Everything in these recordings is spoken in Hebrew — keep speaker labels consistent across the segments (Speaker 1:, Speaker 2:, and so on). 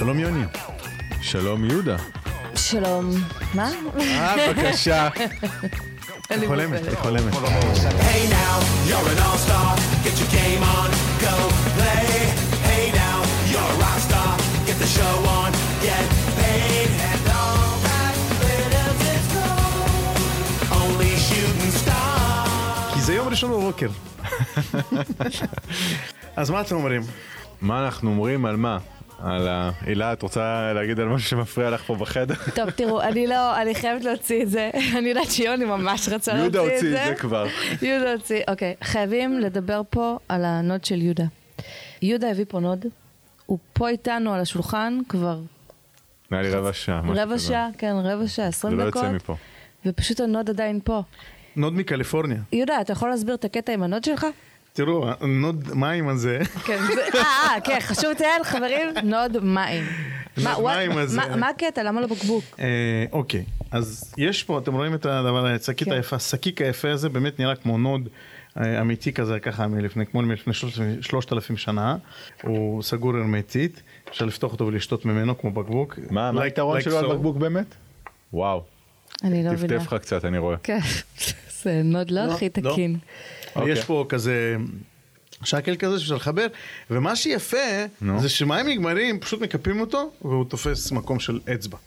Speaker 1: שלום יוני.
Speaker 2: שלום יהודה.
Speaker 3: שלום. מה?
Speaker 2: אה, בבקשה.
Speaker 1: חולמת. היא חולמת.
Speaker 4: Hey now, you're an all-star. Get your game on, go play. Hey now, you're a rock star. Get the show on, get paid. And all that glitters is gold. Only shooting stars.
Speaker 1: כי זה יום ראשון בבוקר. אז מה אתם אומרים?
Speaker 2: מה אנחנו אומרים על מה? על ה... הילה, את רוצה להגיד על משהו שמפריע לך פה בחדר?
Speaker 3: טוב, תראו, אני לא, אני חייבת להוציא את זה. אני יודעת שיוני ממש רצה להוציא את זה.
Speaker 2: יהודה הוציא את זה כבר.
Speaker 3: יהודה הוציא, אוקיי. חייבים לדבר פה על הנוד של יהודה. יהודה הביא פה נוד. הוא פה איתנו על השולחן כבר
Speaker 2: נראה לי רבע שעה. משהו
Speaker 3: רבע. שעה, כן, רבע שעה,
Speaker 2: זה
Speaker 3: עשרים
Speaker 2: לא
Speaker 3: דקות.
Speaker 2: יוצא מפה.
Speaker 3: ופשוט הנוד עדיין פה.
Speaker 1: נוד מקליפורניה.
Speaker 3: יהודה, אתה יכול להסביר את הקטע עם הנוד שלך?
Speaker 1: תראו, הנוד מים הזה,
Speaker 3: כן, זה- אה, אה, כן, חשוב לציין, חברים, נוד מים. מה,
Speaker 1: נוד מים,
Speaker 3: הקטע? למה לא בקבוק?
Speaker 1: אה, אוקיי, אז יש פה, אתם רואים את הדבר, השקית
Speaker 3: כן.
Speaker 1: היפה, השקיק היפה הזה באמת נראה כמו נוד אמיתי כזה, ככה מלפני, כמו מלפני שלושת- אלפים שנה, הוא סגור הרמטית, אפשר לפתוח אותו ולשתות ממנו כמו בקבוק.
Speaker 2: מה היתרון שלו על. בקבוק באמת? וואו,
Speaker 3: אני לא מבינה.
Speaker 2: טפטף לך קצת, אני רואה.
Speaker 3: כן, זה נוד לא
Speaker 1: לא,
Speaker 3: הכי
Speaker 1: לא.
Speaker 3: תקין.
Speaker 2: אוקיי.
Speaker 1: יש פה כזה שקל כזה שאפשר לחבר, ומה שיפה
Speaker 2: נו.
Speaker 1: זה שמים נגמרים, פשוט מקפים אותו, והוא תופס מקום של אצבע.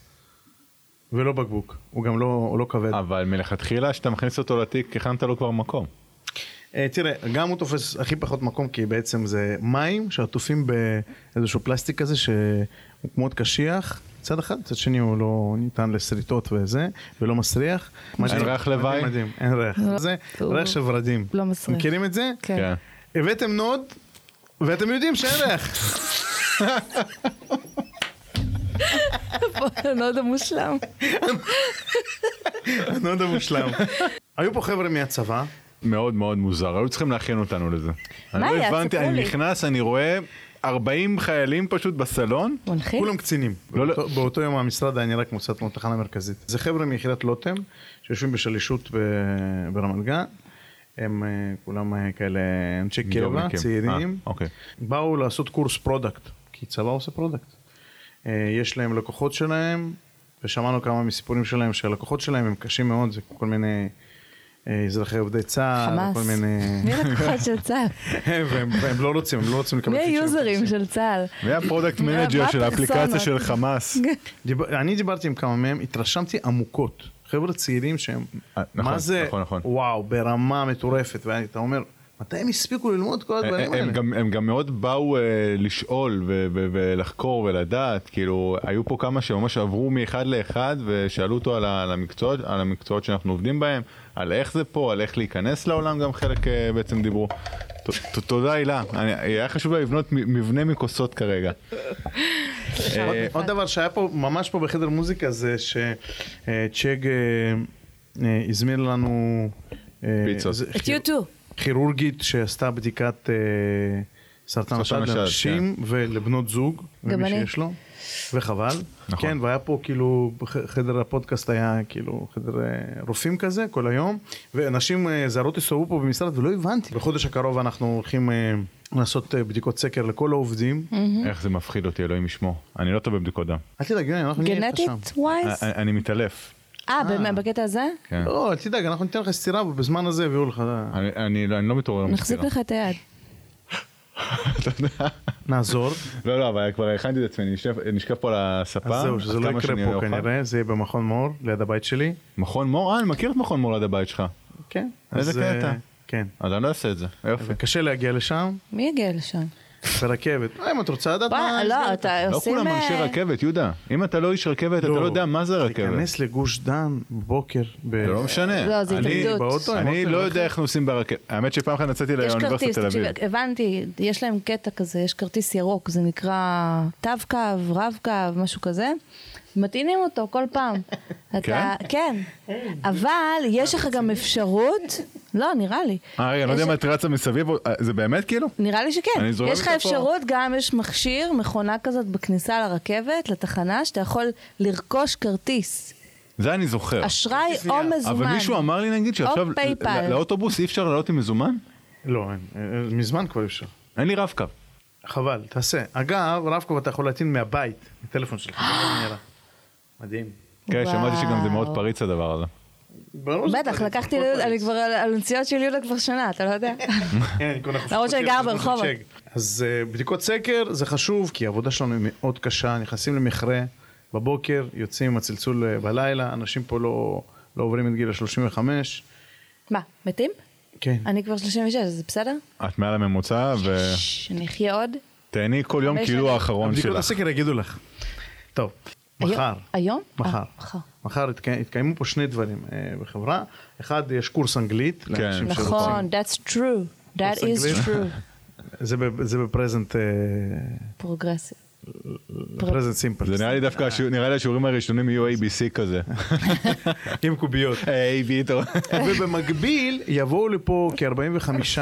Speaker 1: ולא בקבוק, הוא גם לא, הוא לא כבד.
Speaker 2: אבל מלכתחילה, כשאתה מכניס אותו לתיק, הכנת לו כבר מקום.
Speaker 1: אה, תראה, גם הוא תופס הכי פחות מקום, כי בעצם זה מים שעטופים באיזשהו פלסטיק כזה שהוא מאוד קשיח. צד אחד, צד שני הוא לא ניתן לשריטות וזה, ולא מסריח. מדהים,
Speaker 2: ריח לוואי?
Speaker 1: מדהים, אין ריח. זה
Speaker 3: הוא-
Speaker 1: ריח של ורדים.
Speaker 3: לא מסריח.
Speaker 1: מכירים את זה?
Speaker 3: כן.
Speaker 2: כן.
Speaker 1: הבאתם נוד, ואתם יודעים שאין ריח.
Speaker 3: הנוד המושלם.
Speaker 1: הנוד המושלם. היו פה חבר'ה מהצבא,
Speaker 2: מאוד מאוד מוזר, היו צריכים להכין אותנו לזה. אני לא
Speaker 3: היה?
Speaker 2: הבנתי, אני. נכנס, אני רואה 40 חיילים פשוט בסלון.
Speaker 3: מנחים?
Speaker 1: כולם קצינים.
Speaker 2: לא, לא.
Speaker 1: באותו- באותו יום המשרד היה נראה כמו קצת כמו תחנה מרכזית. זה חבר'ה מיחידת לוטם, שיושבים בשלישות ב- ברמת גן. הם אה, כולם אה, כאלה אנשי קבע,
Speaker 2: ג'ובניקים.
Speaker 1: צעירים.
Speaker 2: אה, אוקיי.
Speaker 1: באו לעשות קורס product, כי צבא עושה product. אה, יש להם לקוחות שלהם, ושמענו כמה מסיפורים שלהם, שהלקוחות שלהם הם קשים מאוד, זה כל מיני אה, אזרחי עובדי צה"ל,
Speaker 3: חמאס.
Speaker 1: כל מיני...
Speaker 3: מי הלקוחות של צה"ל?
Speaker 1: והם, והם לא רוצים, הם לא רוצים לקבל
Speaker 3: מי היוזרים. של צה"ל?
Speaker 2: מי
Speaker 3: ה
Speaker 2: product
Speaker 3: manager
Speaker 2: של האפליקציה? של חמאס?
Speaker 1: דיבר, אני דיברתי עם כמה מהם, התרשמתי עמוקות. חבר'ה צעירים שהם,
Speaker 2: אה, נכון,
Speaker 1: מה זה,
Speaker 2: נכון, נכון.
Speaker 1: וואו, ברמה מטורפת, ואתה אומר, מתי הם הספיקו ללמוד כל הדברים
Speaker 2: הם
Speaker 1: האלה?
Speaker 2: גם, הם גם מאוד באו uh, לשאול ו- ו- ולחקור ולדעת, כאילו היו פה כמה שממש עברו מאחד לאחד ושאלו אותו על, ה- על המקצועות, על המקצועות שאנחנו עובדים בהם, על איך זה פה, על איך להיכנס לעולם גם חלק uh, בעצם דיברו. תודה הילה, אני- היה חשוב לה לבנות מבנה מכוסות כרגע. אה,
Speaker 1: עוד דבר שהיה פה, ממש פה בחדר מוזיקה, זה שצ'ג אה, הזמין לנו... אה,
Speaker 2: פיצות.
Speaker 3: את יוטו.
Speaker 1: כירורגית שעשתה בדיקת אה, סרטן השד לנשים ולבנות זוג,
Speaker 3: גם
Speaker 1: למי
Speaker 3: אני.
Speaker 1: שיש לו, וחבל.
Speaker 2: נכון.
Speaker 1: כן, והיה פה כאילו, חדר הפודקאסט היה כאילו חדר אה, רופאים כזה כל היום, ואנשים אה, זרות הסתובבו פה במשרד ולא הבנתי. בחודש הקרוב אנחנו הולכים אה, לעשות בדיקות סקר לכל העובדים.
Speaker 2: איך זה מפחיד אותי, אלוהים ישמור. אני לא טוב בבדיקות דם.
Speaker 1: אל תדאג, אנחנו נהיה איתך שם.
Speaker 3: גנטית ווייז?
Speaker 2: אני- מתעלף.
Speaker 3: אה, באמת, בקטע הזה?
Speaker 2: כן.
Speaker 1: לא, אל תדאג, אנחנו ניתן לך סטירה ובזמן הזה יביאו לך...
Speaker 2: אני- לא- מתעורר
Speaker 3: נחזיק. לך את היד.
Speaker 2: אתה יודע.
Speaker 1: נעזור.
Speaker 2: לא, לא, אבל כבר הכנתי את עצמי, נשכב- פה על הספה.
Speaker 1: אז זהו, שזה לא יקרה פה. כנראה, זה יהיה במכון מור, ליד הבית שלי.
Speaker 2: מכון מור? אה, אני מכיר את מכון מור ליד הבית שלך.
Speaker 1: כן.
Speaker 2: איזה
Speaker 1: אז, אה,
Speaker 2: קטע.
Speaker 1: כן.
Speaker 2: אז אני לא אעשה את זה. יופי.
Speaker 1: וקשה להגיע לשם,
Speaker 3: מי יגיע לשם?
Speaker 1: ברכבת. אה, אם את רוצה לדעת מה...
Speaker 3: לא, אתה
Speaker 2: לא
Speaker 3: עושים...
Speaker 2: כולם אנשי
Speaker 3: אה,
Speaker 2: רכבת, יהודה. אם אתה לא איש רכבת, אתה לא יודע מה זה רכבת.
Speaker 1: להיכנס לגוש דן בבוקר.
Speaker 2: זה לא משנה.
Speaker 3: לא, זה
Speaker 1: עם
Speaker 2: אני לא יודע איך נוסעים ברכבת. האמת שפעם אחת
Speaker 3: יש
Speaker 2: לאוניברסיטת תל אביב.
Speaker 3: הבנתי, יש להם קטע כזה, יש כרטיס ירוק, זה נקרא תו קו, רב קו, משהו כזה. מטעינים אותו כל פעם. אתה, כן, אבל יש לך גם אפשרות, לא, נראה לי.
Speaker 2: אה, רגע, אני לא יודע מה את רצה מסביב, אה, זה באמת כאילו?
Speaker 3: נראה לי שכן.
Speaker 2: אני זורם
Speaker 3: יש לך. אפשרות, גם יש מכשיר, מכונה כזאת בכניסה לרכבת, לתחנה, שאתה יכול לרכוש כרטיס.
Speaker 2: זה אני זוכר.
Speaker 3: אשראי או מזומן.
Speaker 2: אבל מישהו אמר לי נגיד שעכשיו. לא- לאוטובוס אי אפשר לעלות עם מזומן?
Speaker 1: לא, מזמן כבר אפשר.
Speaker 2: אין לי רב-קו.
Speaker 1: חבל, תעשה. אגב, רב-קו אתה יכול להטעין מהבית, מטלפון שלך. מדהים.
Speaker 2: כן, שמעתי שגם זה מאוד. פריץ הדבר הזה.
Speaker 1: שזה
Speaker 3: בטח, לקחתי, אני. כבר על הנסיעות של יהודה כבר שנה, אתה לא יודע.
Speaker 1: כן, אני
Speaker 3: למרות שאני גרה
Speaker 1: חופשי,
Speaker 3: ברחובות.
Speaker 1: אז אה, בדיקות סקר זה חשוב, כי העבודה שלנו היא מאוד קשה, נכנסים למכרה בבוקר, יוצאים עם הצלצול אה, בלילה, אנשים פה לא לא עוברים את גיל ה-35.
Speaker 3: מה, מתים?
Speaker 1: כן.
Speaker 3: אני כבר 36, אז זה בסדר?
Speaker 2: את מעל הממוצע,
Speaker 3: שאני אחיה עוד?
Speaker 2: ותהני כל יום כאילו. האחרון
Speaker 1: בדיקות
Speaker 2: שלך.
Speaker 1: הסקר יגידו לך. טוב,
Speaker 3: היום-
Speaker 1: מחר.
Speaker 3: היום?
Speaker 1: מחר.
Speaker 3: אה, מחר.
Speaker 1: מחר יתקי- יתקיימו פה שני דברים אה, בחברה. אחד, יש קורס אנגלית. שרוצים.
Speaker 3: נכון, that's true. That is true.
Speaker 1: זה ב present, אה,
Speaker 3: progressive.
Speaker 1: פרזנט סימפל.
Speaker 2: זה נראה לי דווקא, נראה לי השיעורים הראשונים יהיו ABC כזה.
Speaker 1: עם קוביות.
Speaker 2: היי ביטו.
Speaker 1: ובמקביל יבואו לפה כ-45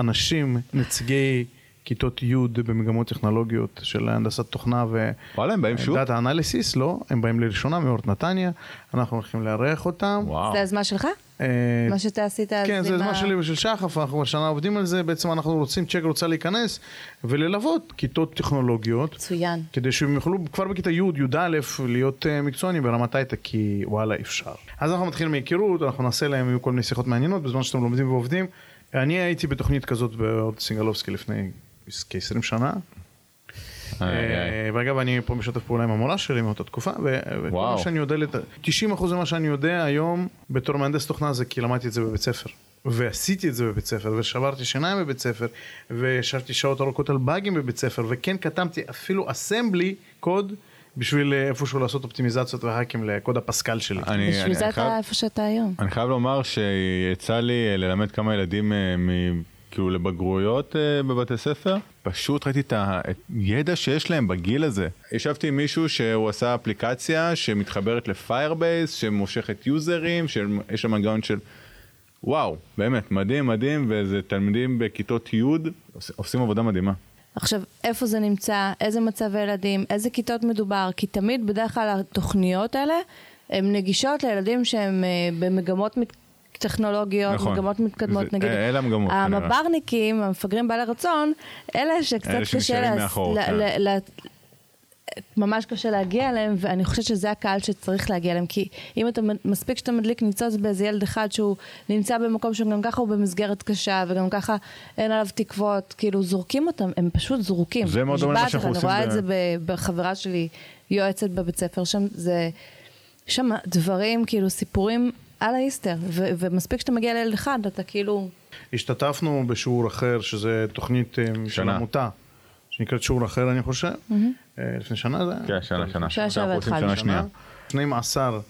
Speaker 1: אנשים, נציגי כיתות י' במגמות טכנולוגיות של הנדסת תוכנה ו...
Speaker 2: וואלה, הם באים שוב?
Speaker 1: דאטה אנליסיס, לא, הם באים לראשונה מאורט נתניה, אנחנו הולכים לארח אותם.
Speaker 2: וואו.
Speaker 3: זה הזמן שלך?
Speaker 1: אה,
Speaker 3: מה שאתה עשית אז
Speaker 1: כן, זה
Speaker 3: עם
Speaker 1: זמן
Speaker 3: ה-
Speaker 1: שלי ושל שחף, אנחנו השנה עובדים על זה, בעצם אנחנו רוצים, צ'ק רוצה להיכנס וללוות כיתות טכנולוגיות.
Speaker 3: מצוין.
Speaker 1: כדי שהם יוכלו כבר בכיתה י', י"א, להיות uh, מקצוענים ברמת הייטק, כי וואלה אפשר. אז אנחנו מתחילים מהיכרות, אנחנו נעשה להם יהיו כל מיני שיחות מעניינות בזמן שאתם לומדים ועובדים. אני הייתי בתוכנית כזאת בעוד סינגלובסקי לפני כ-20 שנה. אה, ואגב, אני פה משתף פעולה עם המורה שלי מאותה תקופה, ו- וכל. מה שאני יודע, לת- 90% ממה שאני יודע היום בתור מהנדס תוכנה זה כי למדתי את זה בבית ספר. ועשיתי את זה בבית ספר, ושברתי שיניים בבית ספר, וישבתי שעות ארוכות על באגים בבית ספר, וכן כתבתי אפילו אסמבלי קוד בשביל אה, איפשהו לעשות אופטימיזציות והאקים לקוד הפסקל שלי.
Speaker 2: אני-
Speaker 3: בשביל
Speaker 2: אני
Speaker 3: זה
Speaker 2: חייב-
Speaker 3: אתה איפה שאתה היום.
Speaker 2: אני חייב לומר שיצא לי אה, ללמד כמה ילדים מ... כאילו לבגרויות אה, בבתי ספר, פשוט ראיתי את הידע שיש להם בגיל הזה. ישבתי עם מישהו שהוא עשה אפליקציה שמתחברת לפיירבייס, שמושכת יוזרים, שיש שם מנגנון של... וואו, באמת, מדהים, מדהים, וזה תלמידים בכיתות י' עוש- עושים עבודה מדהימה.
Speaker 3: עכשיו, איפה זה נמצא, איזה מצב הילדים, איזה כיתות מדובר, כי תמיד בדרך כלל התוכניות האלה הן נגישות לילדים שהם אה, במגמות מת... טכנולוגיות,
Speaker 2: נכון.
Speaker 3: מגמות מתקדמות,
Speaker 2: זה-
Speaker 3: נגיד.
Speaker 2: אה, אלה המגמות, כנראה.
Speaker 3: המב"רניקים, המפגרים בעלי רצון, אלה שקצת
Speaker 2: אלה
Speaker 3: קשה, להס-
Speaker 2: מאחור, כן.
Speaker 3: ממש קשה להגיע אליהם, ואני חושבת שזה הקהל שצריך להגיע אליהם, כי אם אתה, מספיק שאתה מדליק ניצוץ באיזה ילד אחד שהוא נמצא במקום שגם ככה הוא במסגרת קשה, וגם ככה אין עליו תקוות, כאילו זורקים אותם, הם פשוט זרוקים.
Speaker 2: זה מאוד דומה למה שאנחנו עושים
Speaker 3: אני רואה
Speaker 2: ב-
Speaker 3: את זה בחברה שלי, יועצת בבית ספר שם, זה, יש שם דברים, כאילו סיפורים על האיסטר, ו- ומספיק שאתה מגיע לילד אחד, אתה כאילו...
Speaker 1: השתתפנו בשיעור אחר, שזה תוכנית אה, של. עמותה, שנקראת שיעור אחר, אני חושב. אה, לפני שנה זה היה?
Speaker 2: כן, שנה, שנה.
Speaker 3: שנה שעברה התחלנו.
Speaker 2: שנה שנייה.
Speaker 1: 12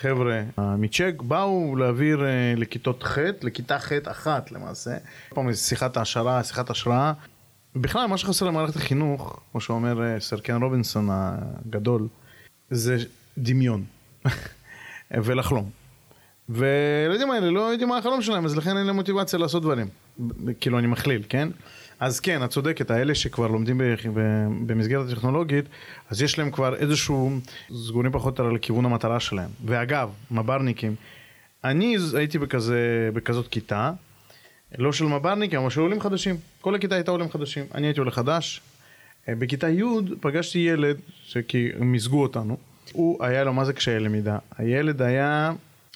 Speaker 1: חבר'ה אה, מצ'ק באו להעביר לכיתות ח', לכיתה ח' אחת למעשה. פעם איזו שיחת העשרה, שיחת השראה. בכלל, מה שחסר למערכת החינוך, כמו שאומר אה, סר קן רובינסון הגדול, זה דמיון ולחלום. והילדים האלה לא יודעים מה החלום שלהם, אז לכן אין להם מוטיבציה לעשות דברים. כאילו, אני מכליל, כן? אז כן, את צודקת, האלה שכבר לומדים במסגרת הטכנולוגית, אז יש להם כבר איזשהו, סגורים פחות או יותר לכיוון המטרה שלהם. ואגב, מב"רניקים, אני הייתי בכזה, בכזאת כיתה, לא של מב"רניקים, אבל של עולים חדשים. כל הכיתה הייתה עולים חדשים. אני הייתי עולה חדש. אה, בכיתה י' פגשתי ילד, כי הם מיזגו אותנו, הוא היה לו מה זה קשיי למידה. הילד היה,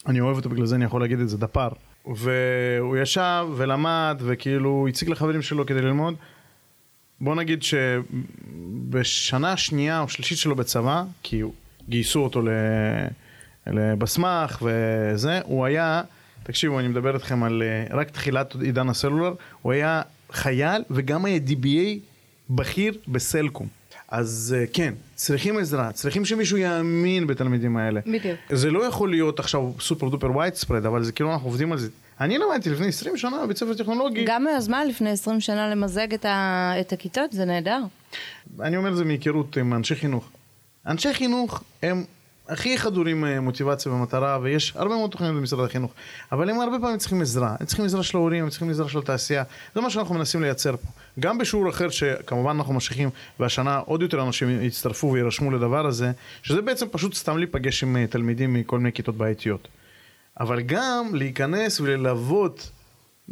Speaker 1: אני אוהב אותו בגלל זה אני יכול להגיד את זה, דפר. והוא ישב ולמד וכאילו הציג לחברים שלו כדי ללמוד. בוא נגיד שבשנה השנייה או שלישית שלו בצבא, כי גייסו אותו. לבסמך וזה, הוא היה, תקשיבו, אני מדבר איתכם על אה, רק תחילת עידן הסלולר, הוא היה חייל וגם היה DBA בכיר בסלקום. אז אה, כן, צריכים עזרה, צריכים שמישהו יאמין בתלמידים האלה.
Speaker 3: בדיוק.
Speaker 1: זה לא יכול להיות עכשיו סופר דופר ווייט ספרד, אבל זה כאילו אנחנו עובדים על זה. אני למדתי לפני 20 שנה בבית ספר טכנולוגי.
Speaker 3: גם היוזמה לפני 20 שנה למזג את, ה... את הכיתות, זה נהדר.
Speaker 1: אני אומר את זה מהיכרות עם אנשי חינוך. אנשי חינוך הם הכי חדורים אה, מוטיבציה ומטרה, ויש הרבה מאוד תוכניות במשרד החינוך, אבל הם הרבה פעמים צריכים עזרה. הם צריכים עזרה של ההורים, הם צריכים עזרה של התעשייה. זה מה שאנחנו מנסים לייצר פה. גם בשיעור אחר, שכמובן אנחנו ממשיכים, והשנה עוד יותר אנשים יצטרפו ויירשמו לדבר הזה, שזה בעצם פשוט סתם להיפגש עם אה, תלמידים מכל מיני כיתות בעייתיות. אבל גם להיכנס וללוות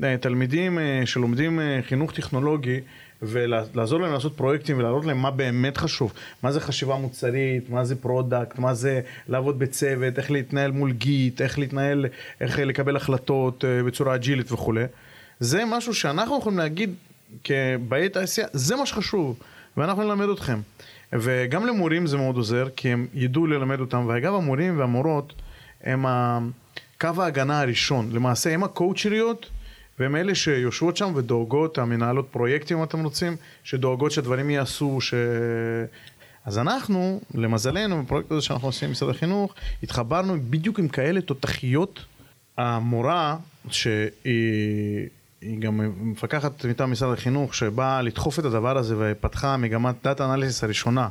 Speaker 1: אה, תלמידים שלומדים חינוך טכנולוגי ולעזור להם לעשות פרויקטים ולהראות להם מה באמת חשוב, מה זה חשיבה מוצרית, מה זה product, מה זה לעבוד בצוות, איך להתנהל מול Git, איך להתנהל, איך אה, לקבל החלטות אה, בצורה אג'ילית וכולי. זה משהו שאנחנו יכולים להגיד כבאי תעשייה, זה מה שחשוב, ואנחנו נלמד אתכם. וגם למורים זה מאוד עוזר, כי הם ידעו ללמד אותם, ואגב המורים והמורות הם קו ההגנה הראשון, למעשה הם הקואוצ'ריות והם אלה שיושבות שם ודואגות, המנהלות פרויקטים אם אתם רוצים, שדואגות שהדברים ייעשו, ש... אז אנחנו, למזלנו, בפרויקט הזה שאנחנו עושים במשרד החינוך, התחברנו בדיוק עם כאלה תותחיות. המורה, שהיא היא גם מפקחת מטעם משרד החינוך, שבאה לדחוף את הדבר הזה ופתחה מגמת דאטה אנליסיס הראשונה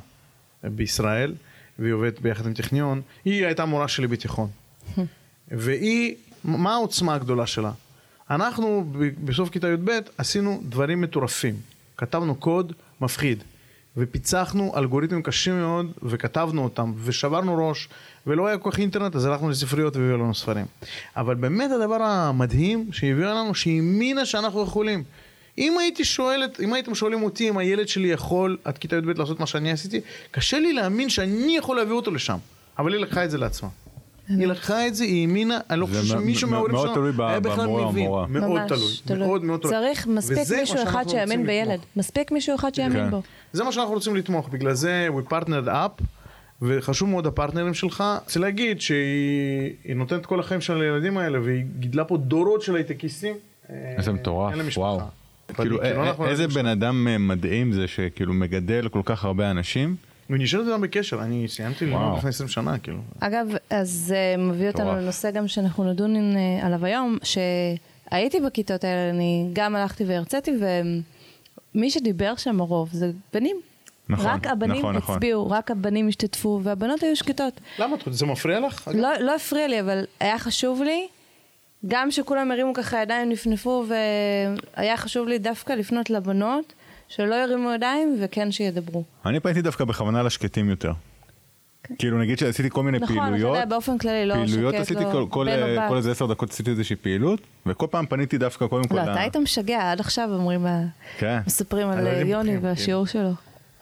Speaker 1: בישראל, והיא עובדת ביחד עם טכניון, היא הייתה מורה שלי בתיכון. והיא, מה העוצמה הגדולה שלה? אנחנו בסוף כיתה י"ב עשינו דברים מטורפים. כתבנו קוד מפחיד, ופיצחנו אלגוריתמים קשים מאוד, וכתבנו אותם, ושברנו ראש, ולא היה כל כך אינטרנט, אז הלכנו לספריות והביאו לנו ספרים. אבל באמת הדבר המדהים שהביאה לנו, שהאמינה שאנחנו יכולים. אם הייתי שואלת, אם הייתם שואלים אותי אם הילד שלי יכול עד כיתה י"ב לעשות מה שאני עשיתי, קשה לי להאמין שאני יכול להביא אותו לשם. אבל היא לקחה את זה לעצמה. היא לקחה את זה, היא האמינה, אני לא
Speaker 2: זה
Speaker 1: חושב שמישהו
Speaker 2: מ-
Speaker 1: מההורים
Speaker 2: מאוד
Speaker 1: שלנו היה בכלל
Speaker 2: במורה או
Speaker 1: מבין.
Speaker 2: המורה.
Speaker 1: מאוד
Speaker 3: ממש,
Speaker 1: תלוי, מאוד מאוד תלוי.
Speaker 3: צריך מספיק מישהו אחד שיאמין בילד. מספיק מישהו אחד שיאמין
Speaker 2: כן.
Speaker 3: בו.
Speaker 1: זה מה שאנחנו רוצים לתמוך, בגלל זה we partnered up, וחשוב מאוד הפרטנרים שלך. רוצה להגיד שהיא היא נותנת כל החיים של הילדים האלה, והיא גידלה פה דורות של הייטקיסטים.
Speaker 2: איזה
Speaker 1: אה,
Speaker 2: מטורף,
Speaker 1: להם משפחה.
Speaker 2: וואו. כאילו,
Speaker 1: כאילו,
Speaker 2: א-
Speaker 1: אנחנו-
Speaker 2: איזה בן אדם אה, מדהים זה שכאילו מגדל כל כך הרבה אנשים.
Speaker 1: ונשארת איתם בקשר, אני סיימתי. ללמוד לפני 20 שנה, כאילו.
Speaker 3: אגב, אז זה מביא אותנו. לנושא גם שאנחנו נדון אה, עליו היום, שהייתי בכיתות האלה, אני גם הלכתי והרציתי, ומי שדיבר שם הרוב זה בנים.
Speaker 2: נכון,
Speaker 3: רק הבנים
Speaker 2: נכון, נכון.
Speaker 3: הצביעו, רק הבנים השתתפו, והבנות היו שקטות.
Speaker 1: למה? זה מפריע לך?
Speaker 3: לא, לא הפריע לי, אבל היה חשוב לי, גם שכולם הרימו ככה ידיים, נפנפו, והיה חשוב לי דווקא לפנות לבנות, שלא ירימו ידיים וכן שידברו.
Speaker 2: אני פניתי דווקא בכוונה לשקטים יותר. כאילו נגיד שעשיתי כל מיני
Speaker 3: נכון, אתה
Speaker 2: פעילויות.
Speaker 3: יודע, באופן כללי, לא
Speaker 2: פעילויות
Speaker 3: שקט,
Speaker 2: עשיתי
Speaker 3: לא
Speaker 2: כל- כל אה. כל איזה עשר דקות עשיתי איזושהי פעילות, וכל פעם פניתי דווקא קודם כל.
Speaker 3: לא, אתה היית משגע, עד עכשיו אומרים,
Speaker 2: כן.
Speaker 3: מספרים על
Speaker 1: הילדים
Speaker 3: יוני
Speaker 1: פותחים,
Speaker 3: והשיעור שלו.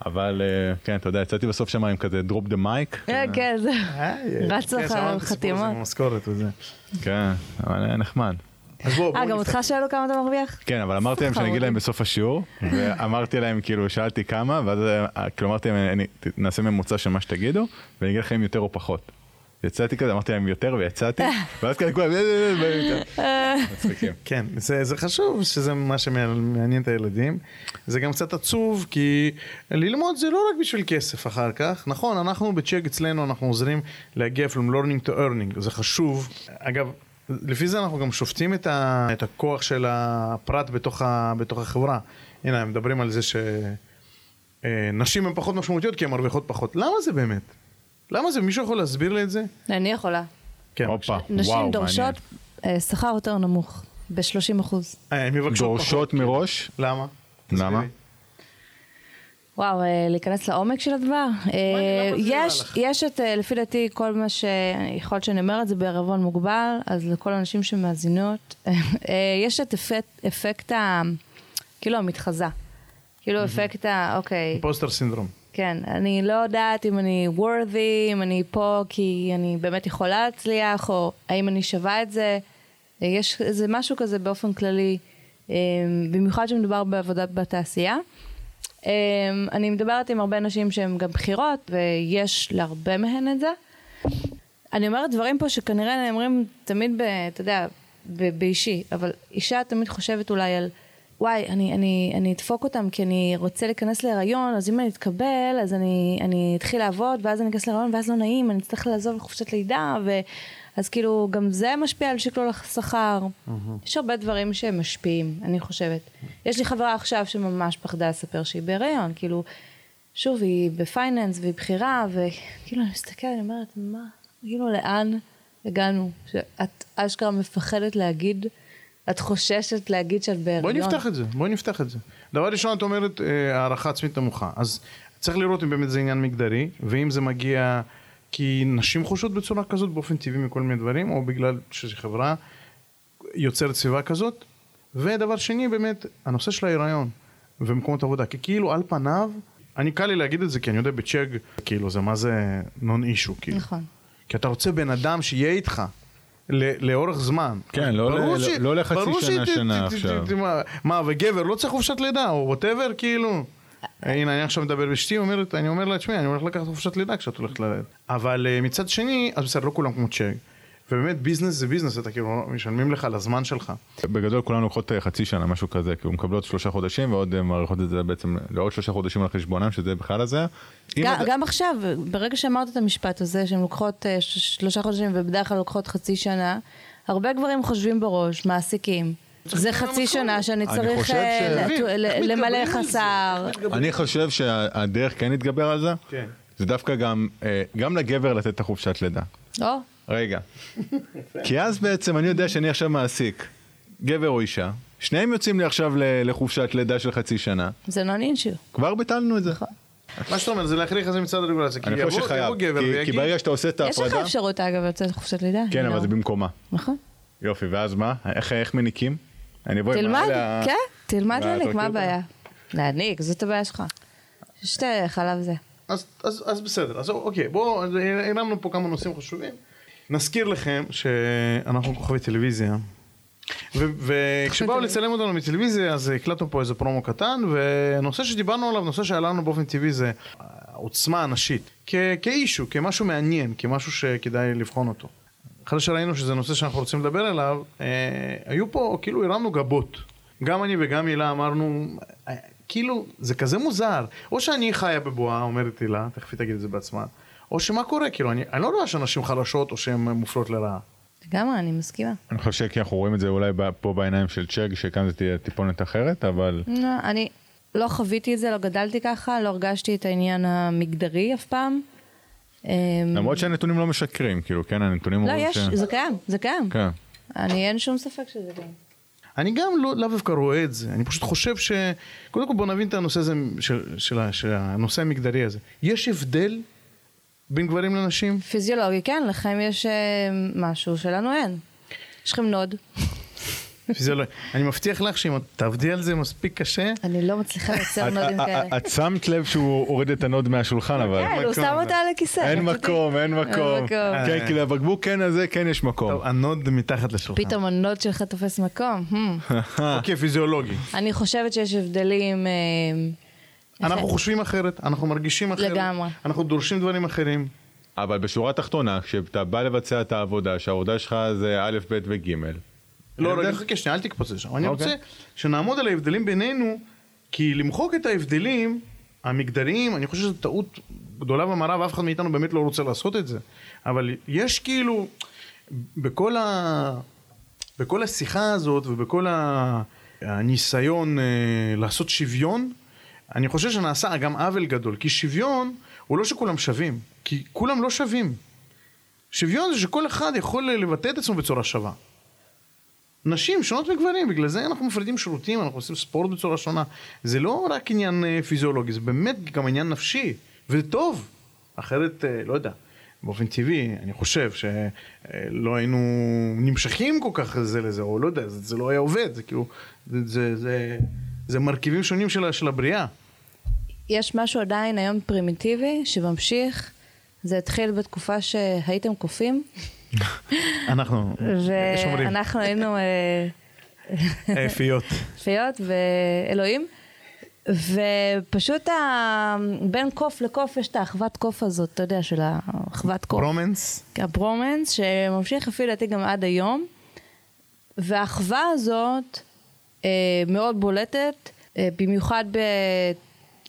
Speaker 2: אבל אה, כן, אתה יודע, יצאתי בסוף שם עם כזה דרופ דה מייק.
Speaker 3: כן, זה...
Speaker 1: אה,
Speaker 3: רץ
Speaker 1: כן,
Speaker 3: לך
Speaker 1: שמענו את הסיפור
Speaker 3: חתימות.
Speaker 2: כן, אבל נחמד.
Speaker 1: אז בואו,
Speaker 3: אה, גם אותך שאלו כמה אתה מרוויח?
Speaker 2: כן, אבל אמרתי להם שאני אגיד להם בסוף השיעור, ואמרתי להם, כאילו, שאלתי כמה, ואז אה, כאילו אמרתי להם, נעשה ממוצע של מה שתגידו, ואני אגיד לכם יותר או פחות. יצאתי כזה, אמרתי להם יותר ויצאתי, ואז כאלה כולם, "אה, אה, אה, אה", מצחיקים.
Speaker 1: כן, זה, זה חשוב שזה מה שמעניין את הילדים. זה גם קצת עצוב, כי ללמוד זה לא רק בשביל כסף אחר כך. נכון, אנחנו בצ'ק אצלנו, אנחנו עוזרים להגיע from learning to earning, זה חשוב. אגב, לפי זה אנחנו גם שופטים את, ה, את הכוח של הפרט בתוך, ה, בתוך החברה. הנה, הם מדברים על זה שנשים הן פחות משמעותיות כי הן מרוויחות פחות. למה זה באמת? למה זה? מישהו יכול להסביר לי את זה?
Speaker 3: אני יכולה.
Speaker 1: כן.
Speaker 2: הופה,
Speaker 3: נשים
Speaker 2: וואו,
Speaker 3: דורשות אה, שכר יותר נמוך, ב-30 אחוז.
Speaker 1: אה, הן מבקשות פחות.
Speaker 2: דורשות מראש,
Speaker 1: למה?
Speaker 2: למה?
Speaker 3: וואו, אה, להיכנס לעומק של הדבר? אה,
Speaker 1: זה נראה
Speaker 3: יש? יש את, אה, לפי דעתי, כל מה ש... יכול להיות שאני אומרת זה בערבון מוגבל, אז לכל הנשים שמאזינות, אה, יש את אפקט, אפקט ה... כאילו המתחזה. כאילו אפקט ה... אוקיי.
Speaker 1: פוסטר סינדרום.
Speaker 3: כן, אני לא יודעת אם אני worthy, אם אני פה כי אני באמת יכולה להצליח, או האם אני שווה את זה. יש איזה משהו כזה באופן כללי, אה, במיוחד שמדובר בעבודה בתעשייה. אה, אני מדברת עם הרבה נשים שהן גם בכירות, ויש להרבה מהן את זה. אני אומרת דברים פה שכנראה נאמרים תמיד, ב, אתה יודע, ב, באישי, אבל אישה תמיד חושבת אולי על, וואי, אני, אני, אני אדפוק אותם כי אני רוצה להיכנס להיריון, אז אם אני אתקבל, אז אני, אני אתחיל לעבוד, ואז אני אכנס להיריון, ואז לא נעים, אני אצטרך לעזוב לחופשת לידה, ו... אז כאילו, גם זה משפיע על שקלול השכר. יש הרבה דברים שמשפיעים, אני חושבת. יש לי חברה עכשיו שממש פחדה לספר שהיא בהיריון, כאילו, שוב, היא בפייננס והיא בכירה, וכאילו, אני מסתכלת, אני אומרת, מה, כאילו, לאן הגענו? שאת אשכרה מפחדת להגיד, את חוששת להגיד שאת בהיריון.
Speaker 1: בואי נפתח את זה, בואי נפתח את זה. דבר ראשון, את אומרת אה, הערכה עצמית נמוכה. אז צריך לראות אם באמת זה עניין מגדרי, ואם זה מגיע כי נשים חושות בצורה כזאת באופן טבעי מכל מיני דברים, או בגלל שזו חברה יוצרת סביבה כזאת. ודבר שני, באמת, הנושא של ההיריון ומקומות עבודה, כי כאילו על פניו, אני קל לי להגיד את זה, כי אני יודע בצ'ק, כאילו זה מה זה נון אישו, כאילו.
Speaker 3: נכון.
Speaker 1: כי אתה רוצה בן אדם שיהיה איתך. ל- לאורך זמן.
Speaker 2: כן, לא
Speaker 1: ברור
Speaker 2: ל-
Speaker 1: ש-
Speaker 2: לא לחצי שנה, שנה
Speaker 1: ת- ת-
Speaker 2: עכשיו.
Speaker 1: ת- מה- מה, וגבר לא צריך חופשת לידה, או ווטאבר, כאילו. הנה, אני עכשיו מדבר באשתי, אומרת, אני אומר לה, תשמעי, אני הולך לקחת חופשת לידה כשאת הולכת ללדת. אבל אה, מצד שני, אז בסדר, לא כולם כמו צ'ק. ובאמת, ביזנס זה ביזנס, אתה כאילו, משלמים לך על הזמן שלך.
Speaker 2: בגדול כולנו לוקחות אה, חצי שנה, משהו כזה, כי הוא מקבלות שלושה חודשים ועוד אה, מאריכות את זה בעצם לעוד שלושה חודשים על חשבונם, שזה בכלל הזה.
Speaker 3: גם,
Speaker 2: עד-
Speaker 3: גם עכשיו, ברגע שאמרת את המשפט הזה, שהן לוקחות שלושה חודשים ובדרך כלל לוקחות חצי שנה, הרבה גברים חושבים בראש, מעסיקים. זה חצי שנה שאני
Speaker 2: אני
Speaker 3: צריך אה, למלא? חסר.
Speaker 2: אני חושב שהדרך כן להתגבר על זה,
Speaker 1: כן.
Speaker 2: זה דווקא גם, אה, גם לגבר לתת את החופשת לידה.
Speaker 3: או,
Speaker 2: רגע. כי אז בעצם אני יודע שאני עכשיו מעסיק גבר או אישה, שניהם יוצאים לי עכשיו לחופשת לידה של חצי שנה,
Speaker 3: זה נון אינשו.
Speaker 2: כבר ביטלנו את זה.
Speaker 1: מה שאתה אומר, זה להכריח את זה מצד הרגולציה. כי
Speaker 2: אני חושב
Speaker 1: יבוא-
Speaker 2: שחייב,
Speaker 1: גבר
Speaker 2: כי- כי
Speaker 1: ויגיד,
Speaker 2: ברגע שאתה עושה את
Speaker 3: יש לך
Speaker 2: ההפרדה,
Speaker 3: אפשרות אגב לצאת לחופשת לידה.
Speaker 2: כן,
Speaker 3: אני
Speaker 2: אבל
Speaker 3: לא-
Speaker 2: זה במקומה.
Speaker 3: נכון.
Speaker 2: יופי, ואז מה? איך מניקים? אני אבוא עם
Speaker 3: תלמד,
Speaker 2: האלה ה-
Speaker 3: כן, תלמד להניק, מה הבעיה? להניק, זאת הבעיה שלך. שתי חלב זה.
Speaker 1: אז, אז, אז בסדר, אז אוקיי, בואו, הרמנו פה כמה נושאים חשובים. נזכיר לכם שאנחנו כוכבי טלוויזיה, ו- וכשבאו לצלם אותנו מטלוויזיה אז הקלטנו פה איזה פרומו קטן, ונושא שדיברנו עליו, נושא שעלה לנו באופן טבעי זה העוצמה הנשית, כ- כאישו, כמשהו מעניין, כמשהו שכדאי לבחון אותו. אחרי שראינו שזה נושא שאנחנו רוצים לדבר עליו, אה, היו פה, כאילו הרמנו גבות. גם אני וגם הילה אמרנו, אה, כאילו, זה כזה מוזר. או שאני חיה בבועה, אומרת הילה, תכף היא תגיד את זה בעצמה, או שמה קורה, כאילו, אני, אני לא רואה שנשים חלשות או שהן מופלות לרעה.
Speaker 3: לגמרי, אני מסכימה.
Speaker 2: אני חושב שכי אנחנו רואים את זה אולי ב- פה בעיניים של צ'ק, שכאן זה תהיה טיפונת אחרת, אבל
Speaker 3: לא, אני לא חוויתי את זה, לא גדלתי ככה, לא הרגשתי את העניין המגדרי אף פעם. אמ,
Speaker 2: למרות שהנתונים לא משקרים, כאילו, כן, הנתונים
Speaker 3: לא, יש,
Speaker 2: ש...
Speaker 3: זה קיים, זה קיים.
Speaker 2: כן.
Speaker 3: אני, אין שום ספק שזה קיים.
Speaker 1: אני גם לא, לאו דווקא רואה את זה, אני פשוט חושב ש... קודם כל בוא נבין את הנושא הזה, של, של, של הנושא המגדרי הזה. יש הבדל בין גברים לנשים?
Speaker 3: פיזיולוגי, כן, לכם יש אה, משהו שלנו אין. יש לכם נוד.
Speaker 1: זה לא... אני מבטיח לך שאם את תעבדי על זה מספיק קשה,
Speaker 3: אני לא מצליחה לייצר נודים כאלה.
Speaker 2: את- שמת לב שהוא הוריד את הנוד מהשולחן, אבל...
Speaker 3: כן, הוא שם אותה על הכיסא.
Speaker 2: אין מקום, אין מקום.
Speaker 3: מקום.
Speaker 2: כן, כי לבקבוק כן הזה כן יש מקום.
Speaker 1: טוב, הנוד מתחת לשולחן.
Speaker 3: פתאום הנוד שלך תופס מקום. Hmm.
Speaker 1: אוקיי, פיזיולוגי.
Speaker 3: אני חושבת שיש הבדלים... אה,
Speaker 1: אנחנו חושבים אחרת, אנחנו מרגישים אחרת.
Speaker 3: לגמרי.
Speaker 1: אנחנו דורשים דברים אחרים.
Speaker 2: אבל בשורה התחתונה, כשאתה בא לבצע את העבודה, שהעבודה שלך זה א', ב' וג',
Speaker 1: לא? רגע, חכה שנייה, אל תקפוץ לשם. אני
Speaker 2: אוקיי.
Speaker 1: רוצה שנעמוד על ההבדלים בינינו, כי למחוק את ההבדלים המגדריים, אני חושב שזו טעות גדולה במערב, אף אחד מאיתנו באמת לא רוצה לעשות את זה. אבל יש כאילו, בכל, ה... בכל השיחה הזאת ובכל ה... הניסיון אה, לעשות שוויון, אני חושב שנעשה גם עוול גדול, כי שוויון הוא לא שכולם שווים, כי כולם לא שווים. שוויון זה שכל אחד יכול לבטא את עצמו בצורה שווה. נשים שונות מגברים, בגלל זה אנחנו מפרידים שירותים, אנחנו עושים ספורט בצורה שונה. זה לא רק עניין אה, פיזיולוגי, זה באמת גם עניין נפשי, וזה טוב. אחרת, אה, לא יודע, באופן טבעי, אני חושב שלא היינו נמשכים כל כך זה לזה, או לא יודע, זה, זה לא היה עובד, זה כאילו, זה, זה, זה, זה מרכיבים שונים של, של הבריאה.
Speaker 3: יש משהו עדיין היום פרימיטיבי שממשיך. זה התחיל בתקופה שהייתם קופים,
Speaker 1: אנחנו, יש אומרים,
Speaker 3: ואנחנו היינו אה,
Speaker 1: אה, פיות.
Speaker 3: פיות ואלוהים. ופשוט ה... בין קוף לקוף יש את האחוות קוף הזאת, אתה יודע, של האחוות קוף.
Speaker 1: ברומנס.
Speaker 3: הברומנס, שממשיך לפי דעתי גם עד היום. והאחווה הזאת אה, מאוד בולטת, אה, במיוחד ב...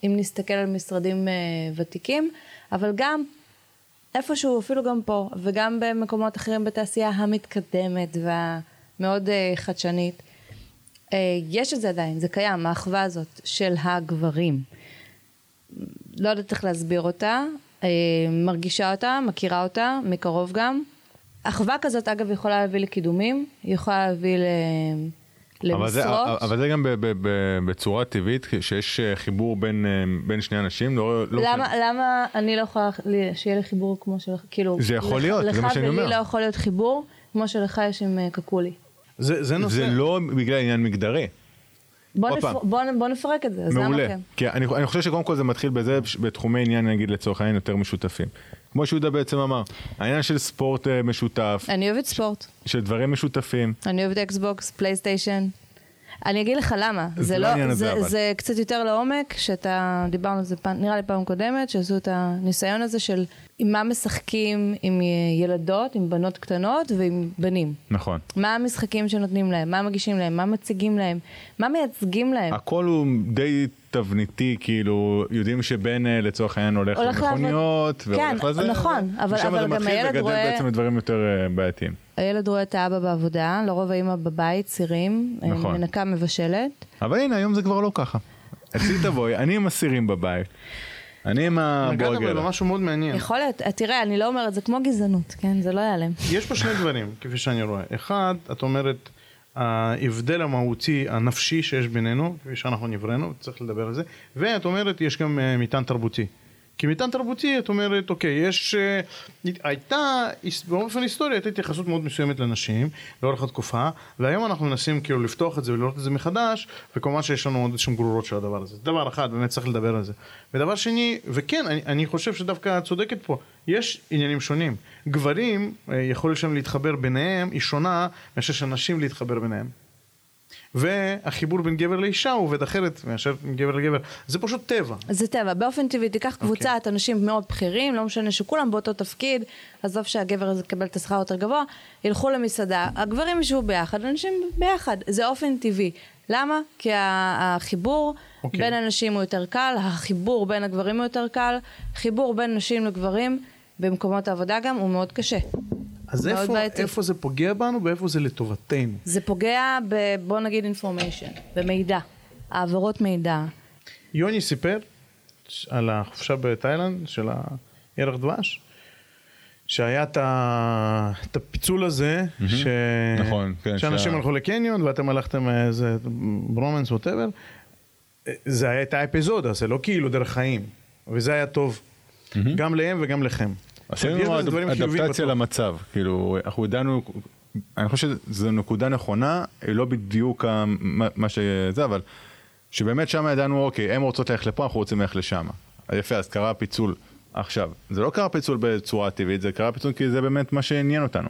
Speaker 3: אם נסתכל על משרדים אה, ותיקים, אבל גם איפשהו, אפילו גם פה, וגם במקומות אחרים בתעשייה המתקדמת והמאוד אה, חדשנית. אה, יש את זה עדיין, זה קיים, האחווה הזאת של הגברים. לא יודעת איך להסביר אותה, אה, מרגישה אותה, מכירה אותה, מקרוב גם. אחווה כזאת, אגב, יכולה להביא לקידומים, יכולה להביא ל...
Speaker 2: אבל זה,
Speaker 3: למשרות.
Speaker 2: אבל זה גם ב, ב, ב, בצורה טבעית, שיש אה, חיבור בין, אה, בין שני אנשים, לא, לא
Speaker 3: למה, למה אני לא יכולה שיהיה לי חיבור כמו שלך, כאילו...
Speaker 2: זה יכול
Speaker 3: לך-
Speaker 2: להיות, זה מה שאני
Speaker 3: לך
Speaker 2: אומר.
Speaker 3: ולי לא יכול להיות חיבור כמו שלך יש עם אה, קקולי.
Speaker 1: זה, זה נושא.
Speaker 2: זה לא בגלל עניין מגדרי.
Speaker 3: בוא, נפר... בוא, בוא נפרק את זה, אז למה
Speaker 2: מעולה.
Speaker 3: כן?
Speaker 2: כי אני, אני חושב שקודם כל זה מתחיל בזה, ש- בתחומי עניין, נגיד לצורך העניין, יותר משותפים. כמו שיהודה בעצם אמר, העניין של ספורט אה, משותף,
Speaker 3: אני אוהבת ספורט,
Speaker 2: של דברים משותפים.
Speaker 3: אני אוהבת Xbox, PlayStation. אני אגיד לך למה,
Speaker 2: זה
Speaker 3: זה,
Speaker 2: לא
Speaker 3: לא,
Speaker 2: העניין הזה,
Speaker 3: זה,
Speaker 2: אבל.
Speaker 3: זה קצת יותר לעומק, שאתה, דיברנו על זה פעם, נראה לי פעם קודמת, שעשו את הניסיון הזה של עם מה משחקים עם ילדות, עם בנות קטנות ועם בנים.
Speaker 2: נכון.
Speaker 3: מה המשחקים שנותנים להם, מה מגישים להם, מה מציגים להם, מה מייצגים להם.
Speaker 2: הכל הוא די תבניתי, כאילו, יודעים שבן אה, לצורך העניין הולך
Speaker 3: הולך לעבוד.
Speaker 2: למכוניות, והולך
Speaker 3: כן,
Speaker 2: לזה.
Speaker 3: נכון, אבל-
Speaker 2: ושם
Speaker 3: אבל
Speaker 2: זה
Speaker 3: גם
Speaker 2: מתחיל
Speaker 3: הילד
Speaker 2: לגדל
Speaker 3: רואה-
Speaker 2: בעצם לדברים יותר אה, בעייתיים.
Speaker 3: הילד רואה את האבא בעבודה, לרוב האמא בבית, סירים, אה,
Speaker 2: נכון.
Speaker 3: מנקה מבשלת.
Speaker 2: אבל הנה, היום זה כבר לא ככה. אצלי תבואי, אני עם הסירים בבית. אני עם
Speaker 1: נגעת
Speaker 2: הבורגר.
Speaker 1: במשהו מאוד מעניין.
Speaker 3: יכול להיות, אה, תראה, אני לא אומרת, זה כמו גזענות, כן? זה לא ייעלם.
Speaker 1: יש פה שני דברים, כפי שאני רואה. אחד, את אומרת, ההבדל המהותי הנפשי שיש בינינו, כפי שאנחנו נבראנו, צריך לדבר על זה, ואת אומרת, יש גם אה, מטען תרבותי. כי מטען תרבותי, את אומרת, אוקיי, יש... אה, הייתה, באופן היסטורי, הייתה התייחסות מאוד מסוימת לנשים, לאורך התקופה, והיום אנחנו מנסים כאילו לפתוח את זה ולראות את זה מחדש, וכמובן שיש לנו עוד איזשהם גרורות של הדבר הזה. דבר אחד, באמת צריך לדבר על זה. ודבר שני, וכן, אני, אני חושב שדווקא את צודקת פה, יש עניינים שונים. גברים, אה, יכול להיות שהם להתחבר ביניהם, היא שונה מאשר שנשים להתחבר ביניהם. והחיבור בין גבר לאישה הוא עובד אחרת מאשר בין גבר לגבר. זה פשוט טבע.
Speaker 3: זה טבע, באופן טבעי תיקח קבוצת אנשים מאוד בכירים, לא משנה שכולם באותו תפקיד, עזוב שהגבר הזה יקבל את השכר יותר גבוה, ילכו למסעדה, הגברים ישבו ביחד, אנשים ביחד, זה אופן טבעי. למה? כי החיבור
Speaker 1: אוקיי.
Speaker 3: בין אנשים הוא יותר קל, החיבור בין הגברים הוא יותר קל, חיבור בין נשים לגברים במקומות העבודה גם הוא מאוד קשה.
Speaker 1: אז איפה,
Speaker 3: בעייתי.
Speaker 1: איפה זה פוגע בנו ואיפה זה לטובתנו?
Speaker 3: זה פוגע ב... בוא נגיד אינפורמיישן, במידע, העברות מידע.
Speaker 1: יוני סיפר על החופשה בתאילנד של הירח דבש, שהיה את, ה... את הפיצול הזה, ש...
Speaker 2: נכון, כן,
Speaker 1: שאנשים
Speaker 2: שה-
Speaker 1: הלכו לקניון ואתם הלכתם איזה ברומנס ווטאבר. זה היה את האפיזודה, זה לא כאילו דרך חיים, וזה היה טוב, גם להם וגם לכם.
Speaker 2: עשינו
Speaker 1: חיוביים
Speaker 2: אדפטציה. למצב, כאילו, אנחנו ידענו, אני חושב שזו נקודה נכונה, היא לא בדיוק מה מה שזה, אבל שבאמת שם ידענו, אוקיי, הם רוצות ללכת לפה, אנחנו רוצים ללכת לשם. יפה, אז קרה פיצול. עכשיו, זה לא קרה פיצול בצורה טבעית, זה קרה פיצול כי זה באמת מה שעניין אותנו.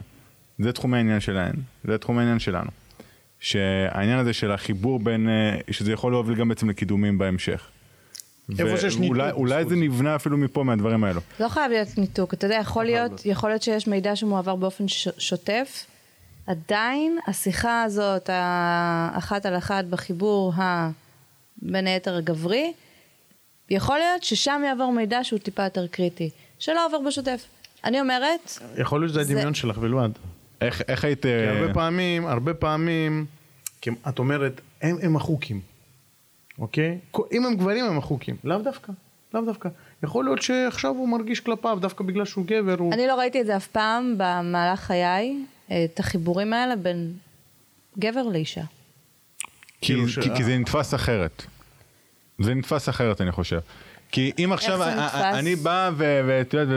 Speaker 2: זה תחום העניין שלהם, זה תחום העניין שלנו. שהעניין הזה של החיבור בין, אה, שזה יכול להוביל גם בעצם לקידומים בהמשך.
Speaker 1: איפה שיש ניתוק
Speaker 2: אולי. זה נבנה אפילו מפה מהדברים האלו.
Speaker 3: לא חייב להיות ניתוק, אתה יודע, יכול להיות, יכול להיות שיש מידע שמועבר באופן ש- שוטף, עדיין השיחה הזאת, האחת על אחת בחיבור ה... בין היתר הגברי, יכול להיות ששם יעבור מידע שהוא טיפה יותר קריטי, שלא עובר בשוטף. אני אומרת,
Speaker 1: יכול להיות שזה
Speaker 3: זה-
Speaker 1: הדמיון שלך בלבד.
Speaker 2: איך, איך היית...
Speaker 1: כי
Speaker 2: אה,
Speaker 1: הרבה פעמים, הרבה פעמים, את אומרת, הם, הם החוקים, אוקיי? אם הם גברים הם החוקים, לאו דווקא, לאו דווקא. יכול להיות שעכשיו הוא מרגיש כלפיו, דווקא בגלל שהוא גבר, הוא...
Speaker 3: אני לא ראיתי את זה אף פעם במהלך חיי, את החיבורים האלה בין גבר לאישה.
Speaker 2: כי,
Speaker 1: כאילו ש-
Speaker 2: כי, כי זה נתפס אחרת. זה נתפס אחרת, אני חושב. כי אם עכשיו? אני בא ואת יודעת,